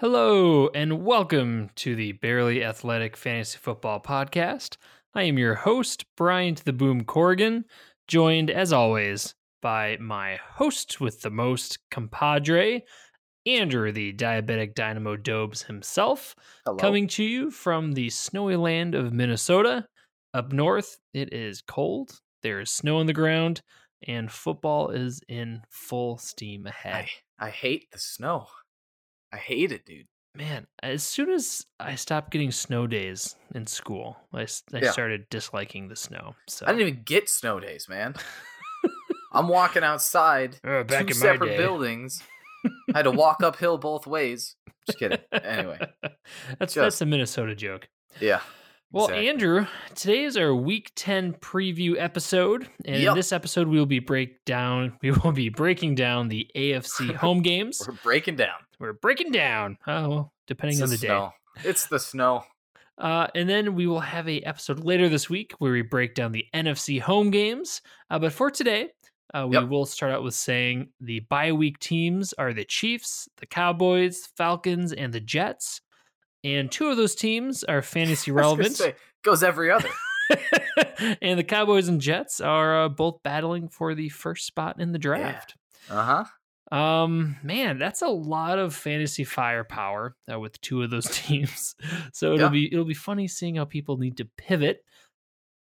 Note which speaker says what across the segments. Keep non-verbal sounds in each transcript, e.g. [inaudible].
Speaker 1: Hello, and welcome to the Barely Athletic Fantasy Football Podcast. I am your host, Brian to the Boom Corrigan, joined as always by my host with the most compadre, Andrew, the diabetic dynamo Dobes himself,
Speaker 2: Hello.
Speaker 1: coming to you from the snowy land of Minnesota. Up north, it is cold, there is snow on the ground, and football is in full steam ahead.
Speaker 2: I, I hate the snow. I hate it, dude.
Speaker 1: Man, as soon as I stopped getting snow days in school, I
Speaker 2: Yeah.
Speaker 1: started disliking the snow. So
Speaker 2: I didn't even get snow days, man. [laughs] I'm walking outside,
Speaker 1: Uh, back
Speaker 2: two separate buildings. I [laughs] had to walk uphill both ways. Just kidding. Anyway,
Speaker 1: that's
Speaker 2: just-
Speaker 1: that's a Minnesota joke.
Speaker 2: yeah.
Speaker 1: Well,
Speaker 2: exactly.
Speaker 1: Andrew, today is our Week Ten preview episode, and in this episode we will be break down. We will be breaking down the AFC [laughs] home games.
Speaker 2: We're breaking down.
Speaker 1: We're breaking down. Oh, well, depending
Speaker 2: It's
Speaker 1: on
Speaker 2: the
Speaker 1: the day.
Speaker 2: It's the snow. [laughs]
Speaker 1: Uh, and then we will have a episode later this week where we break down the NFC home games. Uh, but for today, uh, we
Speaker 2: Yep.
Speaker 1: will start out with saying the bye week teams are the Chiefs, the Cowboys, Falcons, and the Jets. And two of those teams are fantasy [laughs]
Speaker 2: I was
Speaker 1: relevant.
Speaker 2: say, goes every other. [laughs]
Speaker 1: and the Cowboys and Jets are uh, both battling for the first spot in the draft.
Speaker 2: Uh huh.
Speaker 1: Um, man, that's a lot of fantasy firepower uh, with two of those [laughs] teams. So it'll
Speaker 2: Yeah.
Speaker 1: be it'll be funny seeing how people need to pivot.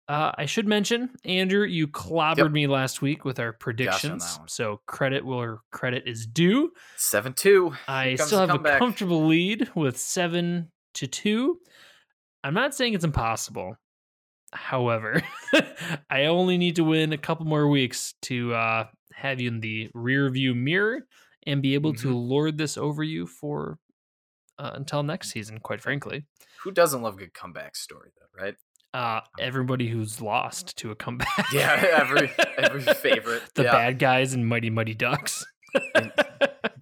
Speaker 1: Uh, I should mention, Andrew, you clobbered
Speaker 2: Yep.
Speaker 1: me last week with our predictions, so credit where credit is due.
Speaker 2: Seven two.
Speaker 1: I still have a comfortable lead with seven to two. I'm not saying it's impossible. However, [laughs] I only need to win a couple more weeks to uh, have you in the rear view mirror and be able to
Speaker 2: Mhm.
Speaker 1: lord this over you for uh, until next season. Quite frankly,
Speaker 2: Who doesn't love a good comeback story, though, right?
Speaker 1: uh, everybody who's lost to a comeback.
Speaker 2: Yeah, [laughs] every- every [laughs] favorite,
Speaker 1: the
Speaker 2: yeah.
Speaker 1: bad guys and Mighty Mighty Ducks.
Speaker 2: Did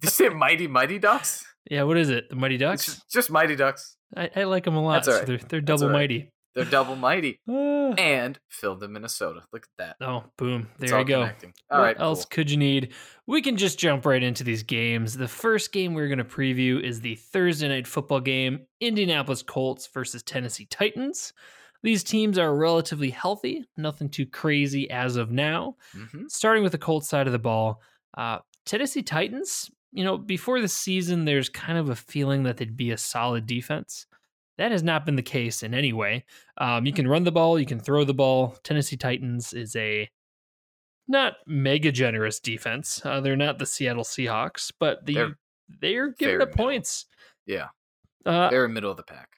Speaker 2: you say Mighty Mighty Ducks?
Speaker 1: yeah, what is it? The Mighty Ducks.
Speaker 2: just, just Mighty Ducks.
Speaker 1: I, I like them a lot. So they're they're double
Speaker 2: right.
Speaker 1: mighty.
Speaker 2: They're double mighty [laughs]
Speaker 1: Ah.
Speaker 2: and filmed in Minnesota. Look at that.
Speaker 1: Oh, boom. There you go.
Speaker 2: connecting. All
Speaker 1: what
Speaker 2: right,
Speaker 1: else
Speaker 2: cool.
Speaker 1: could you need? We can just jump right into these games. The first game we're going to preview is the Thursday night football game Indianapolis Colts versus Tennessee Titans. These teams are relatively healthy, nothing too crazy as of now.
Speaker 2: Mhm.
Speaker 1: Starting with the Colts side of the ball, uh, Tennessee Titans, you know, before the season, there's kind of a feeling that they'd be a solid defense. That has not been the case in any way. Um, you can run the ball, you can throw the ball. Tennessee Titans is a not mega generous defense. Uh, they're not the Seattle Seahawks, but the
Speaker 2: They're
Speaker 1: they're giving up
Speaker 2: middle.
Speaker 1: points.
Speaker 2: Yeah,
Speaker 1: Uh,
Speaker 2: they're in middle of the pack.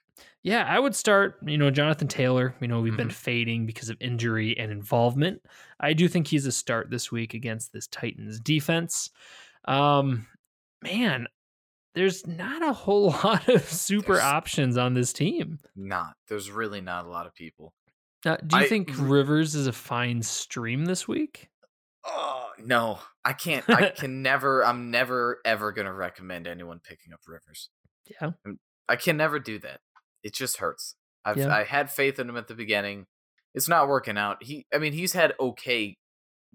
Speaker 1: yeah, I would start, you know, Jonathan Taylor. You know, we've been
Speaker 2: Mhm.
Speaker 1: fading because of injury and involvement. I do think he's a start this week against this Titans defense. Um, man, there's not a whole [laughs] lot of super
Speaker 2: There's-
Speaker 1: options on this team.
Speaker 2: Not. There's really not a lot of people.
Speaker 1: Uh, do you
Speaker 2: I-
Speaker 1: think Rivers is a fine stream this week?
Speaker 2: Oh no, I can't. I [laughs] can never. I'm never ever gonna recommend anyone picking up Rivers.
Speaker 1: Yeah.
Speaker 2: I can never do that. It just hurts. I've
Speaker 1: Yeah.
Speaker 2: I had faith in him at the beginning. It's not working out. He, I mean, he's had okay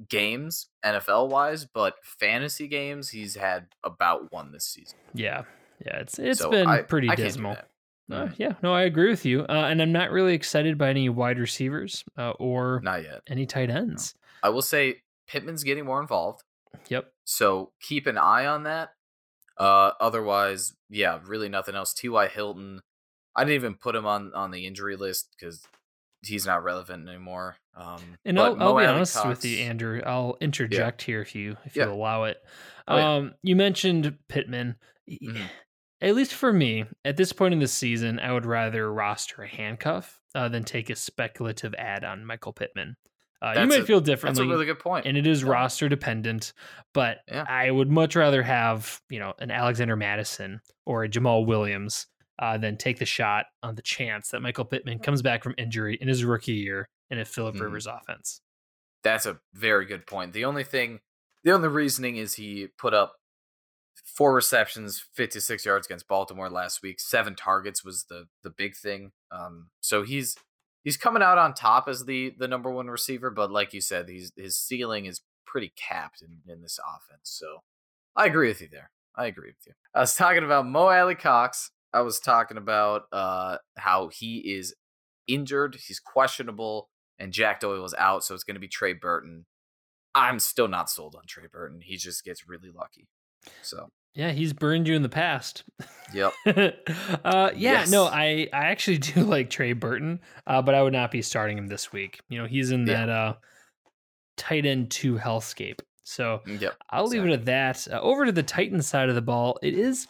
Speaker 2: games NFL wise, but fantasy games he's had about one this season.
Speaker 1: Yeah, yeah, it's it's
Speaker 2: So
Speaker 1: been
Speaker 2: I-
Speaker 1: pretty
Speaker 2: I
Speaker 1: dismal. Uh,
Speaker 2: Mm,
Speaker 1: yeah, no, I agree with you. Uh, and I'm not really excited by any wide receivers uh, or
Speaker 2: Not yet.
Speaker 1: any tight ends.
Speaker 2: I will say Pittman's getting more involved.
Speaker 1: Yep.
Speaker 2: So keep an eye on that. Uh, otherwise, yeah, really nothing else. T.Y. Hilton, I didn't even put him on on the injury list because he's not relevant anymore. Um,
Speaker 1: And I'll, I'll be honest with you, Andrew. I'll interject here if you if you allow it.
Speaker 2: Oh, yeah.
Speaker 1: Um, you mentioned Pittman.
Speaker 2: Mhm.
Speaker 1: At least for me, at this point in the season, I would rather roster a handcuff uh, than take a speculative ad on Michael Pittman. Uh, you might
Speaker 2: a-
Speaker 1: feel differently.
Speaker 2: That's a really good point.
Speaker 1: and it is
Speaker 2: Yeah.
Speaker 1: roster dependent, but
Speaker 2: Yeah.
Speaker 1: I would much rather have you know an Alexander Mattison or a Jamaal Williams uh, than take the shot on the chance that Michael Pittman comes back from injury in his rookie year in a Philip
Speaker 2: Mhm.
Speaker 1: Rivers offense.
Speaker 2: That's a very good point. The only thing, the only reasoning is he put up four receptions, 56 yards against Baltimore last week. Seven targets was the the big thing. Um, so he's he's coming out on top as the the number one receiver, but like you said, he's his ceiling is pretty capped in, in this offense. So I agree with you there. I agree with you. I was talking about Mo Alie-Cox. I was talking about uh, how he is injured, he's questionable, and Jack Doyle is out, so it's going to be Trey Burton. I'm still not sold on Trey Burton. He just gets really lucky. So
Speaker 1: yeah, he's burned you in the past.
Speaker 2: Yep. [laughs]
Speaker 1: uh, yeah,
Speaker 2: Yes.
Speaker 1: no, I I actually [laughs] do like Trey Burton, uh, but I would not be starting him this week. You know, he's in
Speaker 2: Yeah.
Speaker 1: that uh, tight end two hellscape. So
Speaker 2: yep.
Speaker 1: I'll leave it at that. Uh, over to the Titans side of the ball, it is,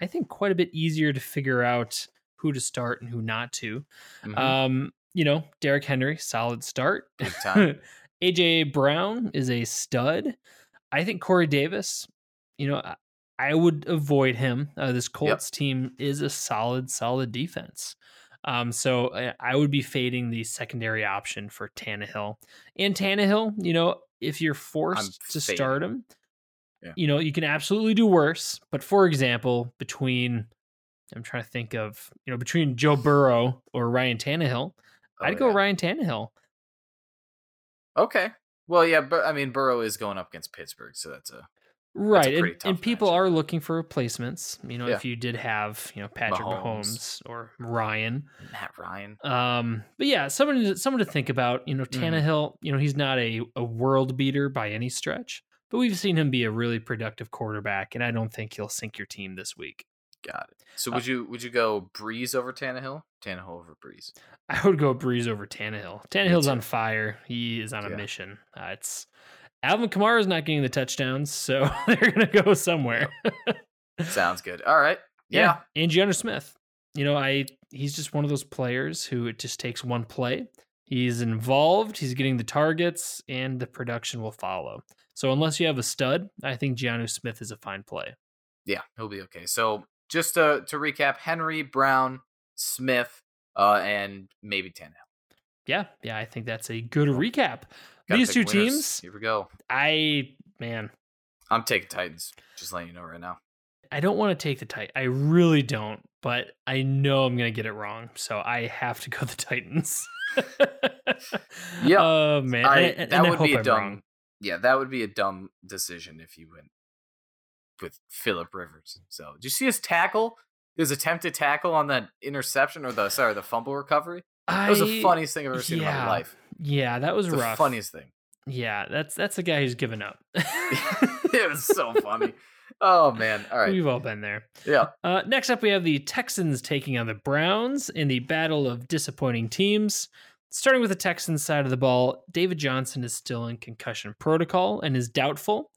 Speaker 1: I think, quite a bit easier to figure out who to start and who not to.
Speaker 2: Mhm.
Speaker 1: Um, you know, Derrick Henry, solid start. AJ [laughs] Brown is a stud. I think Corey Davis, you know, I- I would avoid him. Uh, this Colts team is a solid, solid defense. Um, so I, I would be fading the secondary option for Tannehill. And Tannehill, you know, if you're forced to
Speaker 2: fading
Speaker 1: start him,
Speaker 2: Yeah.
Speaker 1: you know, you can absolutely do worse. But for example, between I'm trying to think of, you know, between Joe Burrow or Ryan Tannehill,
Speaker 2: Oh,
Speaker 1: I'd go
Speaker 2: yeah.
Speaker 1: Ryan Tannehill.
Speaker 2: Okay. Well, yeah, but I mean, Burrow is going up against Pittsburgh, so that's a
Speaker 1: Right. And, and people are looking for replacements. You know,
Speaker 2: Yeah.
Speaker 1: if you did have, you know, Patrick Mahomes,
Speaker 2: Mahomes.
Speaker 1: or Ryan.
Speaker 2: Matt Ryan.
Speaker 1: Um, but yeah, someone to, someone to think about. You know,
Speaker 2: Mhm.
Speaker 1: Tannehill, you know, he's not a, a world beater by any stretch, but we've seen him be a really productive quarterback, and I don't think he'll sink your team this week.
Speaker 2: Got it. So
Speaker 1: Uh,
Speaker 2: would you would you go Brees over Tannehill? Tannehill over Brees. [laughs]
Speaker 1: I would go Brees over Tannehill. Tannehill's on fire. He is on a
Speaker 2: Yeah.
Speaker 1: mission. Uh, it's Alvin Kamara is not getting the touchdowns, so [laughs] they're gonna go somewhere. [laughs]
Speaker 2: Sounds good. All right. Yeah.
Speaker 1: And Jonnu Smith. You know, I he's just one of those players who it just takes one play. He's involved, he's getting the targets, and the production will follow. So unless you have a stud, I think Jonnu Smith is a fine play.
Speaker 2: Yeah, he'll be okay. So just to to recap, Henry, Brown, Smith, uh, and maybe Tannehill.
Speaker 1: Yeah, yeah, I think that's a good recap.
Speaker 2: Gotta
Speaker 1: These two
Speaker 2: winners.
Speaker 1: teams,
Speaker 2: Here we go.
Speaker 1: I man,
Speaker 2: I'm taking Titans. Just letting you know right now.
Speaker 1: I don't want to take the tight. I really don't, but I know I'm gonna get it wrong, so I have to go the Titans. [laughs]
Speaker 2: Yep.
Speaker 1: Oh man,
Speaker 2: I,
Speaker 1: and, and
Speaker 2: that would be a dumb. Yeah, that would be a dumb decision if you went with Philip Rivers. So, did you see his tackle? His attempted tackle on that interception or the sorry the fumble recovery. That was the funniest thing I've ever seen in my life.
Speaker 1: Yeah, that was
Speaker 2: The
Speaker 1: rough.
Speaker 2: funniest thing.
Speaker 1: Yeah, that's that's a guy who's given up. [laughs] [laughs]
Speaker 2: it was so funny. Oh man! All right.
Speaker 1: We've all been there.
Speaker 2: Yeah.
Speaker 1: Uh, next up, we have the Texans taking on the Browns in the battle of disappointing teams. Starting with the Texans side of the ball, David Johnson is still in concussion protocol and is doubtful.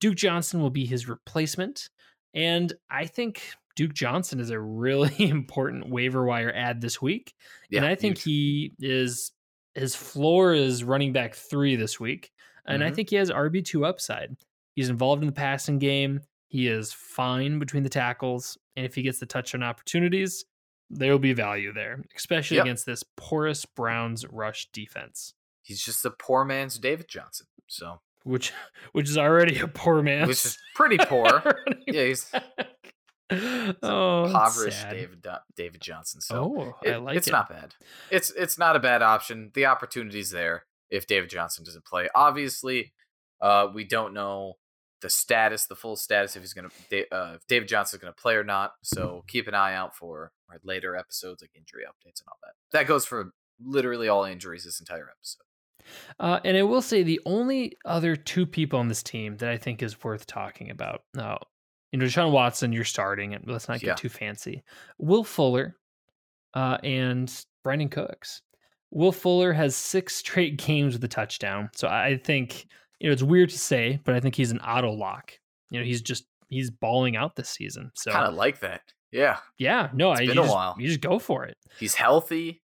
Speaker 1: Duke Johnson will be his replacement. And I think Duke Johnson is a really [laughs] important waiver wire ad this week. and I think
Speaker 2: huge.
Speaker 1: he is, his floor is running back three this week. And I
Speaker 2: Mhm.
Speaker 1: think he has RB2 upside. He's involved in the passing game. He is fine between the tackles. And if he gets the touchdown opportunities, there will be value there, especially
Speaker 2: Yep.
Speaker 1: against this porous Browns rush defense,
Speaker 2: he's just a poor man's David Johnson. So,
Speaker 1: which [laughs] which is already a poor man.
Speaker 2: which is pretty poor. [laughs] yeah, he's
Speaker 1: oh,
Speaker 2: impoverished. David David Johnson. So
Speaker 1: oh,
Speaker 2: it-
Speaker 1: I like
Speaker 2: it's
Speaker 1: it.
Speaker 2: not bad. It's it's not a bad option. The opportunity's there if David Johnson doesn't play. Obviously, uh, we don't know the status, the full status, if he's gonna uh, if David Johnson's gonna play or not. So keep an eye out for later episodes, like injury updates and all that. That goes for literally all injuries this entire episode.
Speaker 1: Uh, and I will say the only other two people on this team that I think is worth talking about. Now, you know, Deshaun Watson, you're starting, and let's not get
Speaker 2: Yeah.
Speaker 1: too fancy. Will Fuller uh, and Brandin Cooks. Will Fuller has six [laughs] straight games with a touchdown. So I think, you know, it's weird to say, but I think he's an auto lock. You know, he's just, he's balling out this season. So
Speaker 2: Kind of like that. Yeah,
Speaker 1: yeah, no,
Speaker 2: It's
Speaker 1: I,
Speaker 2: been a
Speaker 1: just,
Speaker 2: while.
Speaker 1: You just go for it.
Speaker 2: he's healthy,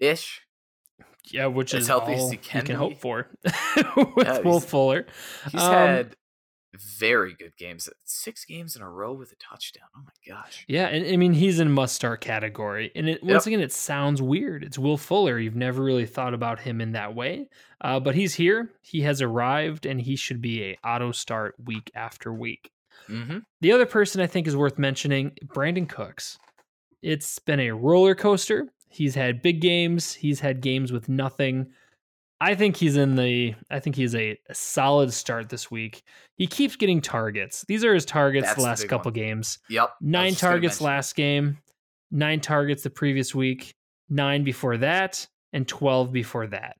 Speaker 2: ish.
Speaker 1: Yeah, which
Speaker 2: As
Speaker 1: is
Speaker 2: healthy
Speaker 1: all
Speaker 2: as he
Speaker 1: you
Speaker 2: can
Speaker 1: can hope for [laughs] with
Speaker 2: Yeah,
Speaker 1: Will Fuller.
Speaker 2: He's
Speaker 1: Um,
Speaker 2: had very good games. Six games in a row with a touchdown. Oh my gosh.
Speaker 1: Yeah, and I mean he's in must start category. And it, once
Speaker 2: Yep.
Speaker 1: again, it sounds weird. It's Will Fuller. You've never really thought about him in that way, uh, but he's here. He has arrived, and he should be a auto start week after week.
Speaker 2: Mm-hmm.
Speaker 1: The other person I think is worth mentioning, Brandin Cooks. It's been a roller coaster. He's had big games. He's had games with nothing. I think he's in the. I think he's a, a solid start this week. He keeps getting targets. These are his targets
Speaker 2: That's
Speaker 1: the
Speaker 2: the
Speaker 1: last
Speaker 2: big
Speaker 1: couple
Speaker 2: one.
Speaker 1: games.
Speaker 2: Yep.
Speaker 1: Nine targets last game, nine targets the previous week, nine before that, and 12 before that.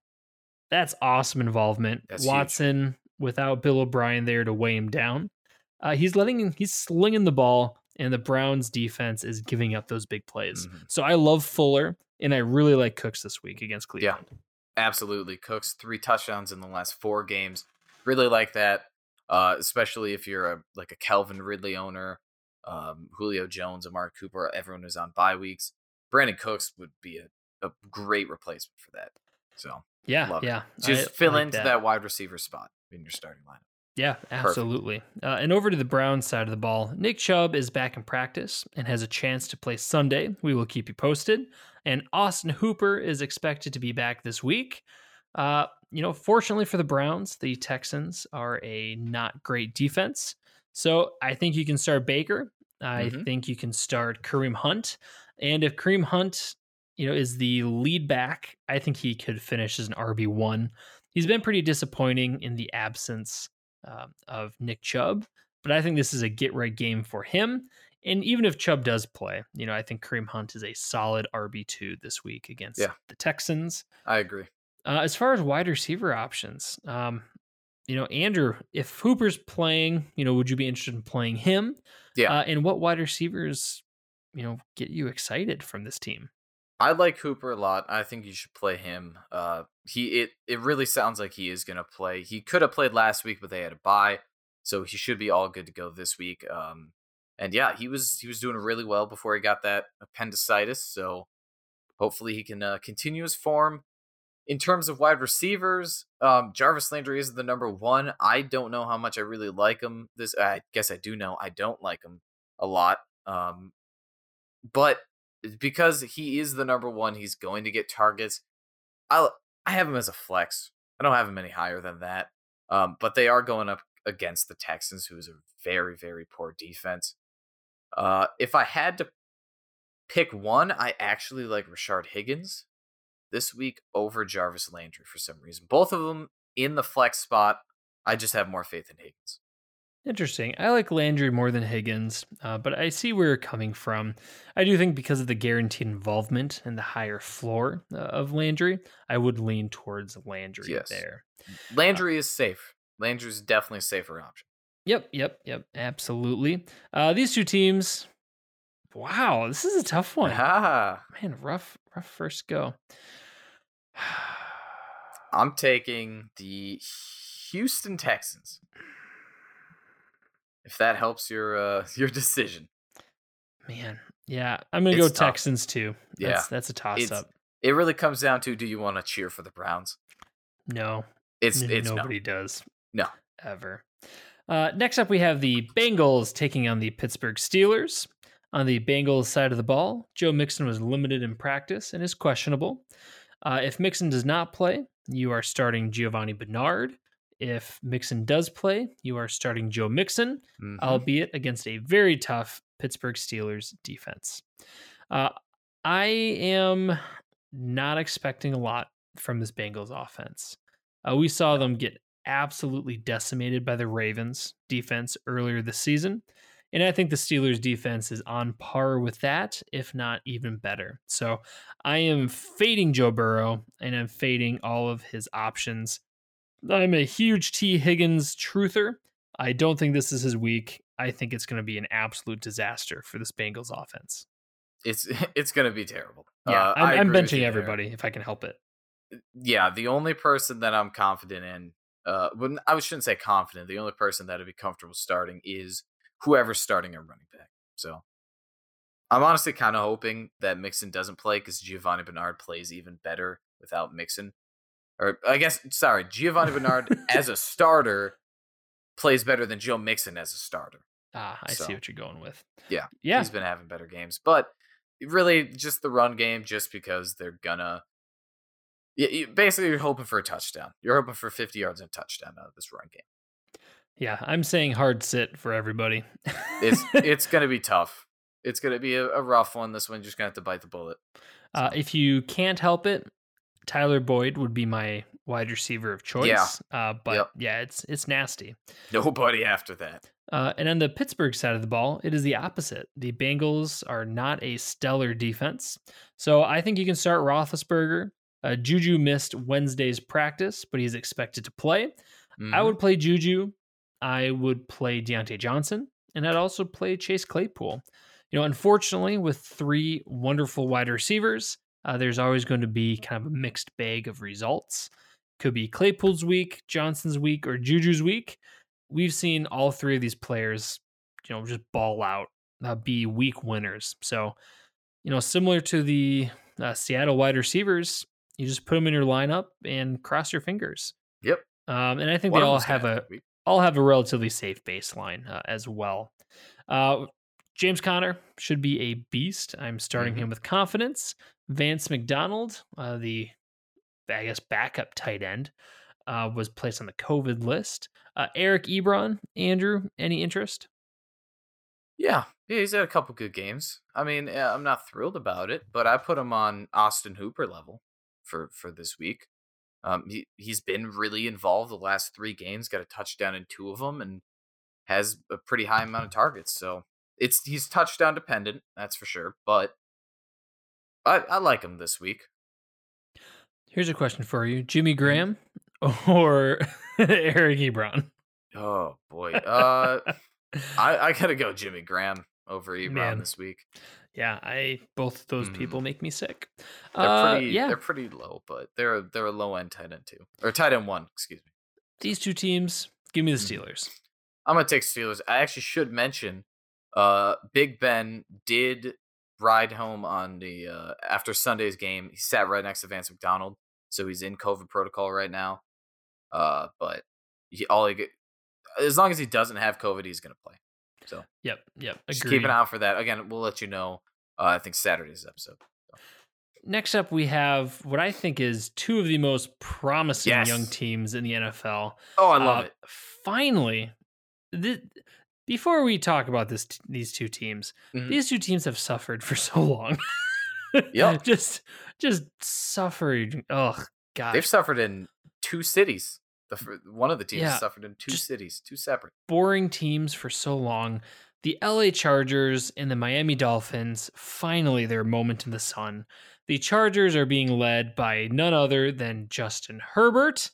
Speaker 1: That's awesome involvement.
Speaker 2: That's huge.
Speaker 1: Watson, without Bill O'Brien there to weigh him down, uh, he's letting he's slinging the ball, and the Browns defense is giving up those big plays.
Speaker 2: Mhm.
Speaker 1: So I love Fuller, and I really like Cooks this week against
Speaker 2: Yeah. Absolutely. Cooks three touchdowns in the last four games. Really like that. Uh, especially if you're a like a Calvin Ridley owner, um, Julio Jones, Amari Cooper, everyone who's on bye weeks. Brandin Cooks would be a, a great replacement for that. So
Speaker 1: Yeah,
Speaker 2: Love it.
Speaker 1: yeah.
Speaker 2: just
Speaker 1: I
Speaker 2: fill
Speaker 1: like
Speaker 2: into that. wide receiver spot in your starting lineup.
Speaker 1: Yeah, absolutely. Uh, and over to the Browns side of the ball, Nick Chubb is back in practice and has a chance to play Sunday. We will keep you posted. And Austin Hooper is expected to be back this week. Uh, you know, fortunately for the Browns, the Texans are a not great defense. So I think you can start Baker. I
Speaker 2: Mhm.
Speaker 1: think you can start Kareem Hunt. And if Kareem Hunt, you know, is the lead back, I think he could finish as an RB1. He's been pretty disappointing in the absence um, of Nick Chubb, but I think this is a get right game for him. And even if Chubb does play, you know, I think Kareem Hunt is a solid RB2 this week against
Speaker 2: Yeah.
Speaker 1: the Texans.
Speaker 2: I agree.
Speaker 1: Uh, as far as wide receiver options, um, you know, Andrew, if Hooper's playing, you know, would you be interested in playing him?
Speaker 2: Yeah.
Speaker 1: Uh, and what wide receivers, you know, get you excited from this team?
Speaker 2: I like Hooper a lot. I think you should play him. Uh, he it it really sounds like he is gonna play. He could have played last week, but they had a bye, so he should be all good to go this week. Um, and yeah, he was he was doing really well before he got that appendicitis. So hopefully he can uh, continue his form. In terms of wide receivers, um, Jarvis Landry is the number one. I don't know how much I really like him. This I guess I do know. I don't like him a lot. Um, but because he is the number one, he's going to get targets. I I have him as a flex. I don't have him any higher than that. Um, but they are going up against the Texans, who is a very very poor defense. Uh, if I had to pick one, I actually like Rashard Higgins this week over Jarvis Landry for some reason. Both of them in the flex spot. I just have more faith in Higgins.
Speaker 1: Interesting. I like Landry more than Higgins, uh, but I see where you're coming from. I do think because of the guaranteed involvement and the higher floor uh, of Landry, I would lean towards Landry
Speaker 2: Yes.
Speaker 1: there.
Speaker 2: Landry is safe. Landry's definitely a safer option.
Speaker 1: Yep, yep, yep. Absolutely. Uh, these two teams. Wow, this is a tough one.
Speaker 2: Ah,
Speaker 1: Man, rough, rough first go. [sighs]
Speaker 2: I'm taking the Houston Texans. If that helps your uh, [laughs] your decision,
Speaker 1: Man, yeah, I'm gonna go
Speaker 2: tough.
Speaker 1: Texans too.
Speaker 2: Yeah.
Speaker 1: That's, that's a toss
Speaker 2: It's-
Speaker 1: up.
Speaker 2: it really comes down to: Do you want to cheer for the Browns?
Speaker 1: No,
Speaker 2: It's it's no.
Speaker 1: nobody does.
Speaker 2: No.
Speaker 1: Ever. Uh, next up, we have the Bengals taking on the Pittsburgh Steelers. On the Bengals side of the ball, Joe Mixon was limited in practice and is questionable. Uh, if Mixon does not play, you are starting Giovani Bernard. If Mixon does play, you are starting Joe Mixon,
Speaker 2: Mhm.
Speaker 1: albeit against a very tough Pittsburgh Steelers defense. Uh, I am not expecting a lot from this Bengals offense. Uh, we saw them get absolutely decimated by the Ravens defense earlier this season. And I think the Steelers defense is on par with that, if not even better. So I am fading Joe Burrow and I'm fading all of his options. I'm a huge Tee Higgins truther. I don't think this is his week. I think it's going to be an absolute disaster for this Bengals offense.
Speaker 2: it's [laughs] it's gonna be terrible.
Speaker 1: Yeah,
Speaker 2: Uh,
Speaker 1: I'm, I'm benching
Speaker 2: you there.
Speaker 1: everybody if I can help it.
Speaker 2: Yeah, the only person that I'm confident in, uh, but I shouldn't say confident, the only person that I'd be comfortable starting is whoever's starting a running back. So I'm honestly kind of hoping that Mixon doesn't play because Giovani Bernard plays even better without Mixon. Or I guess sorry, Giovani Bernard as a [laughs] starter plays better than Joe Mixon as a starter.
Speaker 1: Ah, I
Speaker 2: So,
Speaker 1: see what you're going with.
Speaker 2: yeah,
Speaker 1: Yeah.
Speaker 2: He's been having better games, but really just the run game, just because they're gonna. You, you, basically, you're hoping for a touchdown. You're hoping for 50 yards and a touchdown out of this run game.
Speaker 1: Yeah, I'm saying hard sit for everybody.
Speaker 2: It's [laughs] it's gonna be tough. It's gonna be a, a rough one. This one, you're just gonna have to bite the bullet.
Speaker 1: uh, if you can't help it, Tyler Boyd would be my wide receiver of choice. Uh, but
Speaker 2: Yep.
Speaker 1: yeah, it's it's nasty.
Speaker 2: Nobody after that.
Speaker 1: Uh, and on the Pittsburgh side of the ball, it is the opposite. The Bengals are not a stellar defense. So I think you can start Roethlisberger. Uh, Juju missed Wednesday's practice, but he's expected to play. I
Speaker 2: Mhm.
Speaker 1: would play Juju. I would play Diontae Johnson. And I'd also play Chase Claypool. You know, unfortunately, with three wonderful wide receivers, uh, there's always going to be kind of a mixed bag of results. Could be Claypool's week, Johnson's week, or Juju's week we've seen all three of these players, you know, just ball out, uh, be week winners. So, you know, similar to the uh, Seattle wide receivers, you just put them in your lineup and cross your fingers.
Speaker 2: Yep.
Speaker 1: Um, and I think
Speaker 2: One
Speaker 1: they all have a all have a relatively safe baseline uh, as well. Uh, James Conner should be a beast. I'm starting
Speaker 2: Mhm.
Speaker 1: him with confidence. Vance McDonald, uh, the I guess backup tight end, uh, was placed on the COVID list. Uh, Eric Ebron, Andrew, any interest?
Speaker 2: Yeah, yeah, he's had a couple good games. I mean, I'm not thrilled about it, but I put him on Austin Hooper level for for this week. Um, he he's been really involved the last three games. Got a touchdown in two of them, and has a pretty high amount of targets. So it's he's touchdown dependent, that's for sure. But I I like him this week.
Speaker 1: Here's a question for you: Jimmy Graham [laughs] or [laughs] Eric Ebron?
Speaker 2: Oh boy, uh, [laughs] I I gotta go Jimmy Graham over Ebron
Speaker 1: Man.
Speaker 2: this week.
Speaker 1: Yeah, I both those
Speaker 2: Mhm.
Speaker 1: people make me sick.
Speaker 2: They're
Speaker 1: Uh,
Speaker 2: pretty
Speaker 1: yeah,
Speaker 2: they're pretty low, but they're they're a low end tight end too, or tight end one. Excuse me.
Speaker 1: these two teams. Give me the
Speaker 2: Mhm.
Speaker 1: Steelers.
Speaker 2: I'm gonna take Steelers. I actually should mention, uh, Big Ben did ride home on the uh, after Sunday's game. He sat right next to Vance McDonald, so he's in COVID protocol right now. Uh, but he, all he get, as long as he doesn't have COVID, he's gonna play. So
Speaker 1: Yep, yep.
Speaker 2: just keep an eye out for that. Again, we'll let you know. Uh, I think Saturday's episode.
Speaker 1: Next up, we have what I think is two of the most promising
Speaker 2: Yes.
Speaker 1: young teams in the NFL.
Speaker 2: Oh, I love
Speaker 1: Uh,
Speaker 2: it.
Speaker 1: Finally, th- before we talk about this, these two teams,
Speaker 2: Mhm.
Speaker 1: these two teams have suffered for [laughs] so long.
Speaker 2: Yep. [laughs]
Speaker 1: just, just suffering. Oh God,
Speaker 2: They've suffered in two cities. The one of the teams
Speaker 1: Yeah,
Speaker 2: suffered in two cities, two separate.
Speaker 1: boring teams for so long. The LA Chargers and the Miami Dolphins finally their moment in the sun. The Chargers are being led by none other than Justin Herbert.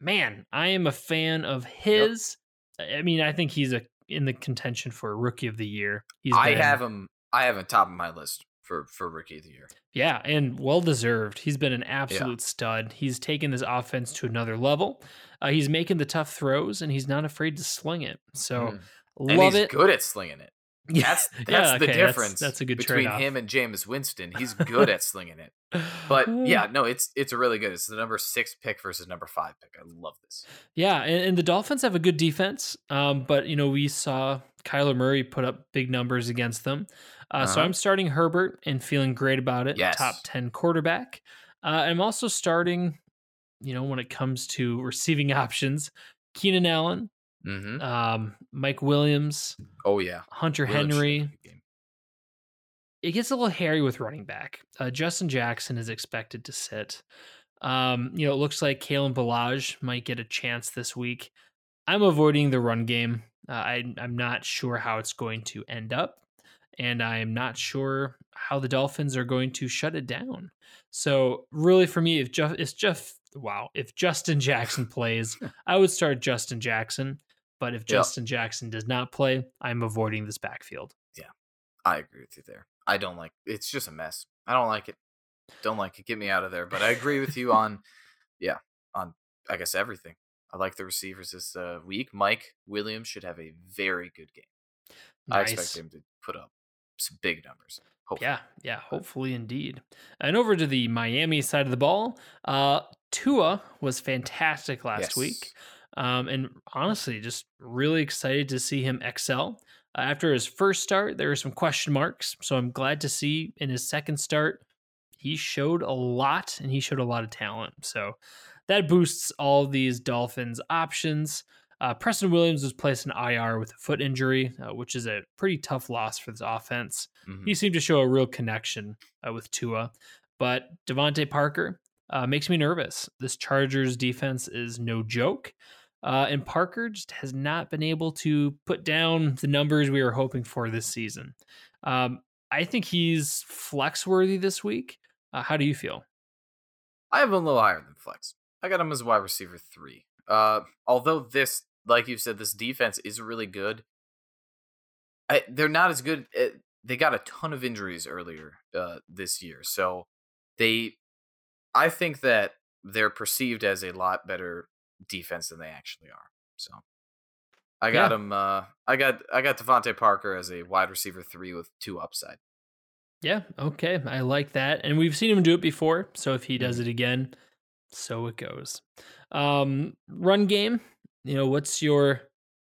Speaker 1: Man, I am a fan of his. I mean, I think he's a in the contention for rookie of the year. He's
Speaker 2: I
Speaker 1: been-
Speaker 2: have him. I have him top of my list for for rookie of the year.
Speaker 1: Yeah, and well deserved. He's been an absolute stud. He's taken this offense to another level. Uh, he's making the tough throws, and he's not afraid to sling it. So
Speaker 2: Mm.
Speaker 1: love
Speaker 2: he's
Speaker 1: it.
Speaker 2: good at slinging it. That's [laughs] that's
Speaker 1: yeah,
Speaker 2: the difference.
Speaker 1: That's, a good
Speaker 2: between
Speaker 1: trade-off.
Speaker 2: him and Jameis Winston. He's good at slinging it. [sighs] But yeah, no, it's it's really good. It's the number six pick versus number five pick. I love this.
Speaker 1: yeah, and, and the Dolphins have a good defense, um, but you know we saw Kyler Murray put up big numbers against them. Uh, So
Speaker 2: Uh-huh.
Speaker 1: I'm starting Herbert and feeling great about it.
Speaker 2: Yes.
Speaker 1: Top ten quarterback. Uh, I'm also starting, you know, when it comes to receiving [laughs] options, Keenan Allen,
Speaker 2: hmm
Speaker 1: um, Mike Williams,
Speaker 2: Oh yeah,
Speaker 1: Hunter
Speaker 2: Williams
Speaker 1: Henry.
Speaker 2: a good game.
Speaker 1: it gets a little hairy with running back. Uh, Justin Jackson is expected to sit. Um, you know, it looks like Kalen Ballage might get a chance this week. I'm avoiding the run game. Uh, I, I'm not sure how it's going to end up, and I'm not sure how the Dolphins are going to shut it down. So, really, for me, if Jeff, it's Jeff, wow, if Justin Jackson plays, [laughs] I would start Justin Jackson. But if Justin Jackson does not play, I'm avoiding this backfield.
Speaker 2: Yeah, I agree with you there. I don't like. It's just a mess. I don't like it. Don't like it. Get me out of there. But I agree with you on, [laughs] yeah, on I guess everything. I like the receivers this uh, week. Mike Williams should have a very good game. I expect him to put up some big numbers. Hopefully.
Speaker 1: Yeah, yeah, hopefully indeed. And over to the Miami side of the ball, uh, Tua was fantastic last
Speaker 2: Yes.
Speaker 1: week. Um, and honestly, just really excited to see him excel. Uh, after his first start, there were some question marks. So I'm glad to see in his second start, he showed a lot and he showed a lot of talent. So that boosts all these Dolphins options. Uh, Preston Williams was placed in IR with a foot injury, uh, which is a pretty tough loss for this offense
Speaker 2: Mhm.
Speaker 1: he seemed to show a real connection uh, with Tua. But DeVante Parker, uh, makes me nervous. This Chargers defense is no joke. Uh, and Parker just has not been able to put down the numbers we were hoping for this season. Um, I think he's flex worthy this week. Uh, how do you feel?
Speaker 2: I have him a little higher than flex. I got him as wide receiver three. Uh, although this, like you said, this defense is really good. I, they're not as good. At, eh, they got a ton of injuries earlier uh, this year, so they. I think that they're perceived as a lot better defense than they actually are. So, I got yeah. him. Uh, I got I got DeVante Parker as a wide receiver three with two upside.
Speaker 1: Yeah. Okay. I like that, and we've seen him do it before. So if he does mm-hmm. it again, so it goes. Um, run game. You know, what's your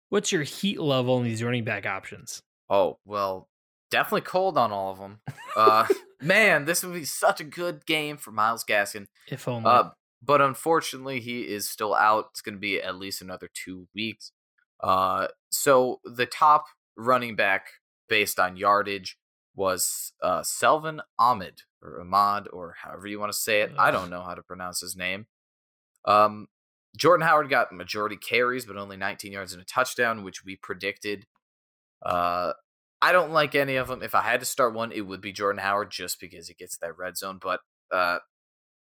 Speaker 1: what's your heat level in these running back options?
Speaker 2: Oh well, definitely cold on all of them. Uh, [laughs] man, this would be such a good game for Myles Gaskin.
Speaker 1: If only.
Speaker 2: Uh, but unfortunately, he is still out. It's going to be at least another two weeks. Uh, so the top running back based on yardage was uh, Salvon Ahmed or Ahmad or however you want to say it. I don't know how to pronounce his name. Um, Jordan Howard got majority carries, but only 19 yards and a touchdown, which we predicted. Uh, I don't like any of them. If I had to start one, it would be Jordan Howard just because he gets that red zone. But uh,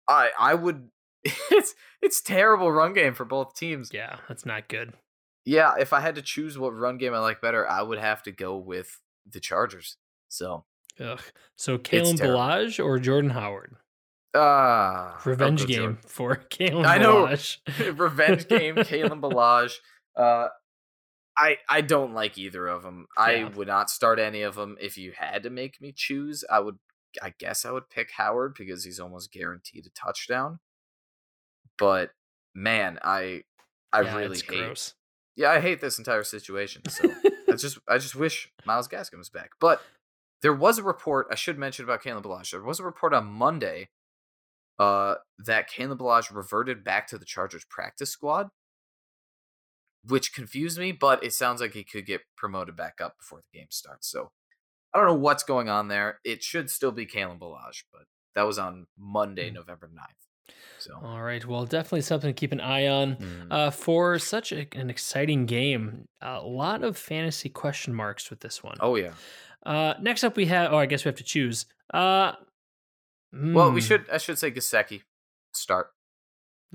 Speaker 2: I I would. [laughs] It's it's terrible run game for both teams.
Speaker 1: Yeah, that's not good.
Speaker 2: Yeah, if I had to choose what run game I like better, I would have to go with the Chargers. So,
Speaker 1: Ugh. so Kalen Ballage or Jordan Howard?
Speaker 2: Ah,
Speaker 1: uh, revenge game Jordan. for [laughs] Kalen. I know, [laughs]
Speaker 2: revenge game, Kalen Ballage. Uh, I I don't like either of them. Yeah. I would not start any of them. If you had to make me choose, I would. I guess I would pick Howard because he's almost guaranteed a touchdown. But man, I I yeah, really hate. Gross. Yeah, I hate this entire situation. So I [laughs] just I just wish Myles Gaskin was back. But there was a report I should mention about Kalen Ballage. There was a report on Monday uh, that Kalen Ballage reverted back to the Chargers practice squad which confused me, but it sounds like he could get promoted back up before the game starts. So I don't know what's going on there. It should still be Kalen Ballage, but that was on Monday, mm. November 9th. So.
Speaker 1: All right. Well, definitely something to keep an eye on mm. uh, for such a, an exciting game. A lot of fantasy question marks with this one.
Speaker 2: Oh, yeah.
Speaker 1: Uh, next up, we have, oh, I guess we have to choose. Uh,
Speaker 2: well, we hmm. should, I should say Gesicki start.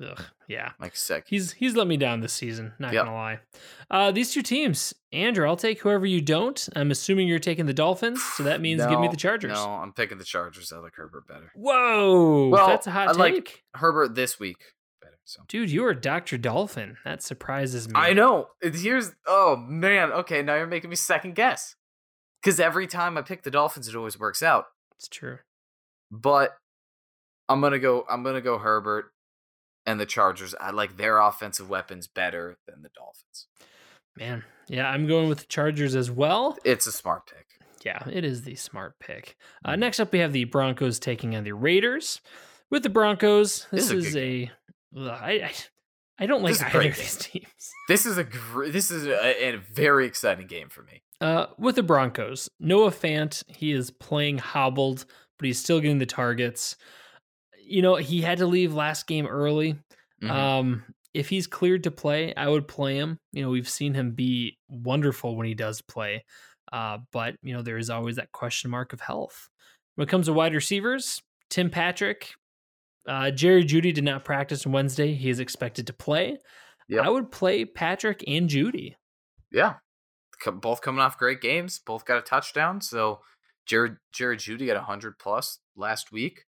Speaker 1: Ugh, yeah,
Speaker 2: Mike sick.
Speaker 1: He's he's let me down this season. Not yep. gonna lie. Uh, these two teams, Andrew. I'll take whoever you don't. I'm assuming you're taking the Dolphins, so that means no, give me the Chargers.
Speaker 2: No, I'm picking the Chargers. I like Herbert better.
Speaker 1: Whoa, well, that's a hot I take. Like
Speaker 2: Herbert this week better. So,
Speaker 1: dude, you are Doctor Dolphin. That surprises me.
Speaker 2: I know. Here's oh man. Okay, now you're making me second guess. Because every time I pick the Dolphins, it always works out.
Speaker 1: It's true.
Speaker 2: But I'm gonna go. I'm gonna go Herbert and the Chargers. I like their offensive weapons better than the Dolphins.
Speaker 1: Man, yeah, I'm going with the Chargers as well.
Speaker 2: It's a smart pick.
Speaker 1: Yeah, it is the smart pick. Uh, mm-hmm. next up, we have the Broncos taking on the Raiders. With the Broncos, this, this is, a. a I, I, I don't like either of these teams. [laughs]
Speaker 2: This is a gr- this is a, a, very exciting game for me.
Speaker 1: Uh, with the Broncos, Noah Fant, he is playing hobbled, but he's still getting the targets you know, he had to leave last game early. Mm-hmm. Um, if he's cleared to play, I would play him. You know, we've seen him be wonderful when he does play. Uh, but you know, there is always that question mark of health. When it comes to wide receivers, Tim Patrick, uh, Jerry Jeudy did not practice on Wednesday. He is expected to play. Yep. I would play Patrick and Jeudy.
Speaker 2: Yeah, both coming off great games. Both got a touchdown. So Jared Jared Jeudy got hundred plus last week.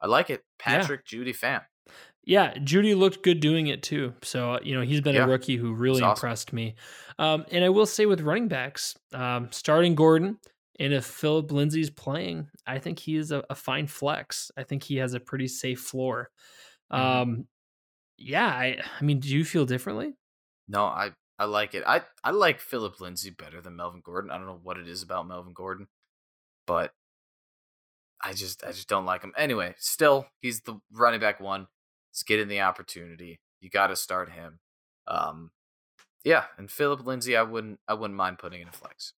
Speaker 2: I like it. Patrick yeah. Jeudy fan.
Speaker 1: Yeah, Jeudy looked good doing it too. So uh, you know he's been yeah. a rookie who really awesome. impressed me. Um, and I will say with running backs, um, starting Gordon, and if Philip Lindsay's playing, I think he is a, a, fine flex. I think he has a pretty safe floor. Mm-hmm. Um, yeah, I, I mean, do you feel differently?
Speaker 2: No, I I like it. I I like Philip Lindsay better than Melvin Gordon. I don't know what it is about Melvin Gordon, but I just I just don't like him. Anyway, still he's the running back one. He's getting the opportunity. You got to start him. Um, yeah, and Philip Lindsay, I wouldn't I wouldn't mind putting in a flex.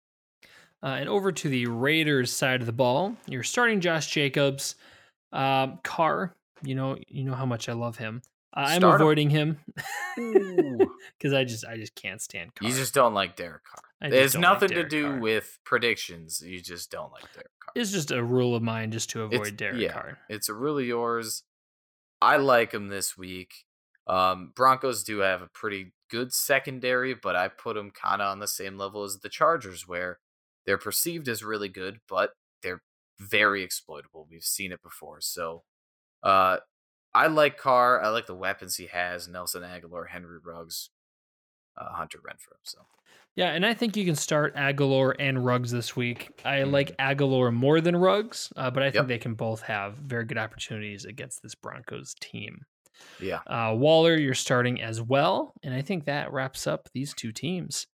Speaker 1: Uh, and over to the Raiders side of the ball, you're starting Josh Jacobs. Um, Carr, You know, you know how much I love him. I'm
Speaker 2: Start
Speaker 1: avoiding him [laughs] because I just I just can't stand Carr.
Speaker 2: you just don't like Derek Carr. There's
Speaker 1: don't like
Speaker 2: nothing to do
Speaker 1: Carr.
Speaker 2: with predictions. You just don't like Derek Carr.
Speaker 1: It's just a rule of mine just to avoid
Speaker 2: It's-
Speaker 1: Derek
Speaker 2: yeah.
Speaker 1: Carr.
Speaker 2: It's a rule of yours. I like him this week. Um, Broncos do have a pretty good secondary, but I put them kind of on the same level as the Chargers, where they're perceived as really good, but they're very exploitable. We've seen it before. So uh, I like Carr. I like the weapons he has Nelson Agholor, Henry Ruggs, uh, Hunter Renfro. So
Speaker 1: Yeah, and I think you can start Agholor and Ruggs this week. I
Speaker 2: Mhm.
Speaker 1: like Agholor more than Ruggs, uh, but I think
Speaker 2: Yep.
Speaker 1: they can both have very good opportunities against this Broncos team.
Speaker 2: yeah.
Speaker 1: Uh, Waller, you're starting as well, and I think that wraps up these two teams.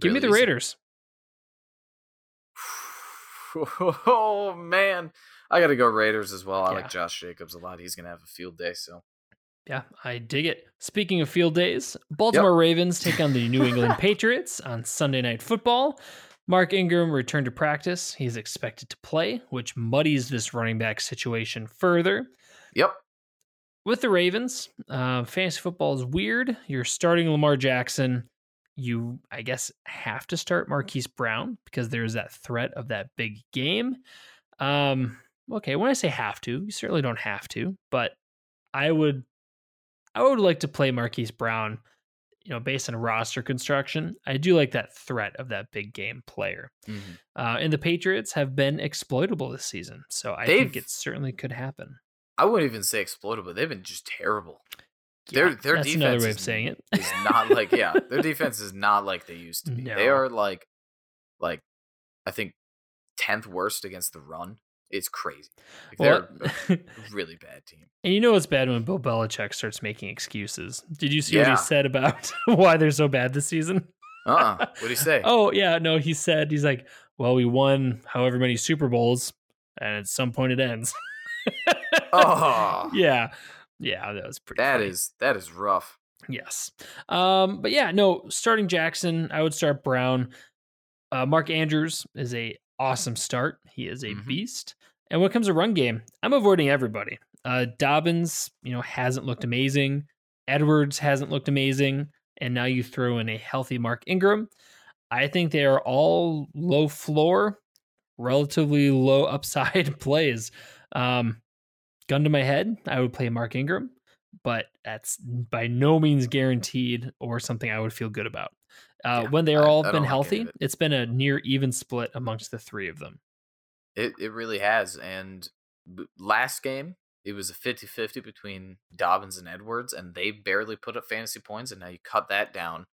Speaker 1: Give me the
Speaker 2: easy.
Speaker 1: Raiders. [laughs]
Speaker 2: oh man, I got to go Raiders as well. I
Speaker 1: Yeah.
Speaker 2: like Josh Jacobs a lot. He's gonna have a field day. So
Speaker 1: Yeah, I dig it. Speaking of field days, Baltimore Ravens take on the New [laughs] England Patriots on Sunday Night Football. Mark Ingram returned to practice. He's expected to play, which muddies this running back situation further.
Speaker 2: yep,
Speaker 1: With the Ravens, uh, fantasy football is weird. You're starting Lamar Jackson. You, I guess, have to start Marquise Brown because there's that threat of that big game. Um, okay, when I say have to, you certainly don't have to, but I would, I would like to play Marquise Brown. You know, based on roster construction, I do like that threat of that big game player. Uh, and the Patriots have been exploitable this season, so I think
Speaker 2: They've-
Speaker 1: it certainly could happen.
Speaker 2: I wouldn't even say exploitable. They've been just terrible. Their- their
Speaker 1: that's
Speaker 2: defense
Speaker 1: another way of
Speaker 2: is-
Speaker 1: saying.
Speaker 2: It's not like yeah, [laughs] their defense is not like they used to be. They are like, like, I think tenth worst against the run. It's crazy. Like,
Speaker 1: Well,
Speaker 2: they're a [laughs] really bad team.
Speaker 1: and you know it's bad when Bill Belichick starts making excuses. Did you see what he said about [laughs] why they're so bad this season? [laughs]
Speaker 2: Uh, uh what do you say?
Speaker 1: Oh yeah, no, he said he's like, well, we won however many Super Bowls, and at some point it ends.
Speaker 2: Oh.
Speaker 1: yeah, yeah, that was pretty.
Speaker 2: that
Speaker 1: funny.
Speaker 2: is that is rough.
Speaker 1: Yes. Um, but yeah, no, starting Jackson, I would start Brown. Uh, Mark Andrews is a awesome start. He is a
Speaker 2: Mhm.
Speaker 1: beast. And when it comes to run game, I'm avoiding everybody. Uh, Dobbins, you know, hasn't looked amazing. Edwards hasn't looked amazing. And now you throw in a healthy Mark Ingram. I think they are all low floor, relatively low [laughs] upside plays. Um, gun to my head, I would play Mark Ingram but that's by no means guaranteed or something I would feel good about. Uh,
Speaker 2: Yeah,
Speaker 1: when they are all
Speaker 2: I don't
Speaker 1: been healthy,
Speaker 2: it.
Speaker 1: it's been a near even split amongst the three of them.
Speaker 2: It it really has. And last game, it was a 50-50 between Dobbins and Edwards, and they barely put up fantasy points, and now you cut that down.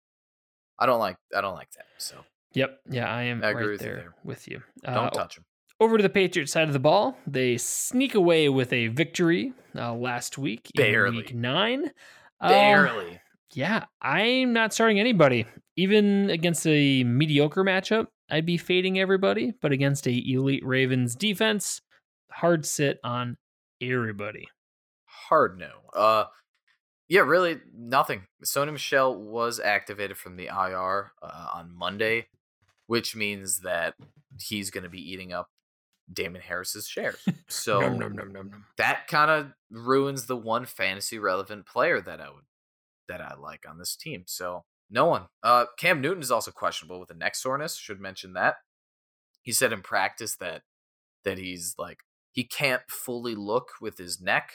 Speaker 2: I don't like I don't like that. So
Speaker 1: Yep, yeah, I am
Speaker 2: I
Speaker 1: right
Speaker 2: with you
Speaker 1: there,
Speaker 2: there.
Speaker 1: with you.
Speaker 2: don't
Speaker 1: Uh,
Speaker 2: touch them.
Speaker 1: over to the Patriots side of the ball, they sneak away with a victory uh, last week, in
Speaker 2: Barely.
Speaker 1: week nine. Uh,
Speaker 2: Barely.
Speaker 1: yeah, I'm not starting anybody. Even against a mediocre matchup, I'd be fading everybody. But against a elite Ravens defense, hard sit on everybody.
Speaker 2: Hard no. Uh yeah, really nothing. Sony Michel was activated from the IR uh, on Monday, which means that he's going to be eating up Damien Harris's shares. [laughs] So
Speaker 1: Nom, nom, nom,
Speaker 2: that kind of ruins the one fantasy relevant player that I would that I like on this team. So no one. Uh Cam Newton is also questionable with a neck soreness. Should mention that. He said in practice that that he's like he can't fully look with his neck.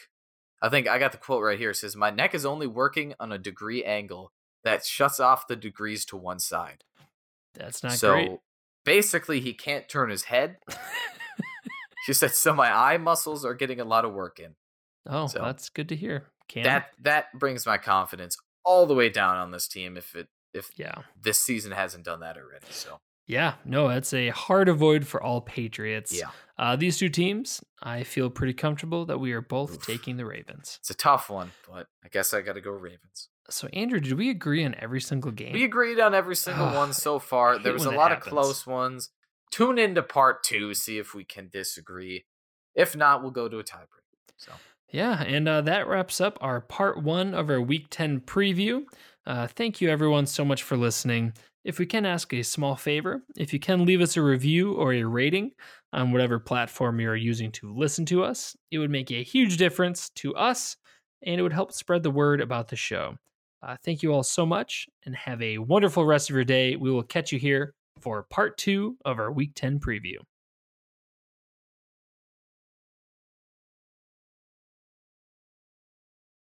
Speaker 2: I think I got the quote right here. It says, My neck is only working on a degree angle that shuts off the degrees to one side.
Speaker 1: That's not
Speaker 2: so
Speaker 1: great.
Speaker 2: basically he can't turn his head. [laughs] she said, So my eye muscles are getting a lot of work in.
Speaker 1: Oh,
Speaker 2: So-
Speaker 1: that's good to hear. Cam.
Speaker 2: that that brings my confidence all the way down on this team if it if
Speaker 1: yeah.
Speaker 2: this season hasn't done that already. So
Speaker 1: Yeah, no, it's a hard avoid for all Patriots.
Speaker 2: yeah,
Speaker 1: Uh, these two teams, I feel pretty comfortable that we are both
Speaker 2: Oof.
Speaker 1: taking the Ravens.
Speaker 2: it's a tough one, but I guess I got to go Ravens.
Speaker 1: So, Andrew, did we agree on every single game?
Speaker 2: We agreed on every single
Speaker 1: Ugh,
Speaker 2: one so far. There was a lot
Speaker 1: happens.
Speaker 2: of close ones. Tune into part two, see if we can disagree. If not, we'll go to a tiebreak. So
Speaker 1: Yeah, and uh, that wraps up our part one of our Week 10 preview. Uh, thank you, everyone, so much for listening. if we can ask a small favor, if you can leave us a review or a rating on whatever platform you're using to listen to us, it would make a huge difference to us and it would help spread the word about the show. Uh, thank you all so much and have a wonderful rest of your day. We will catch you here for part two of our Week 10 preview.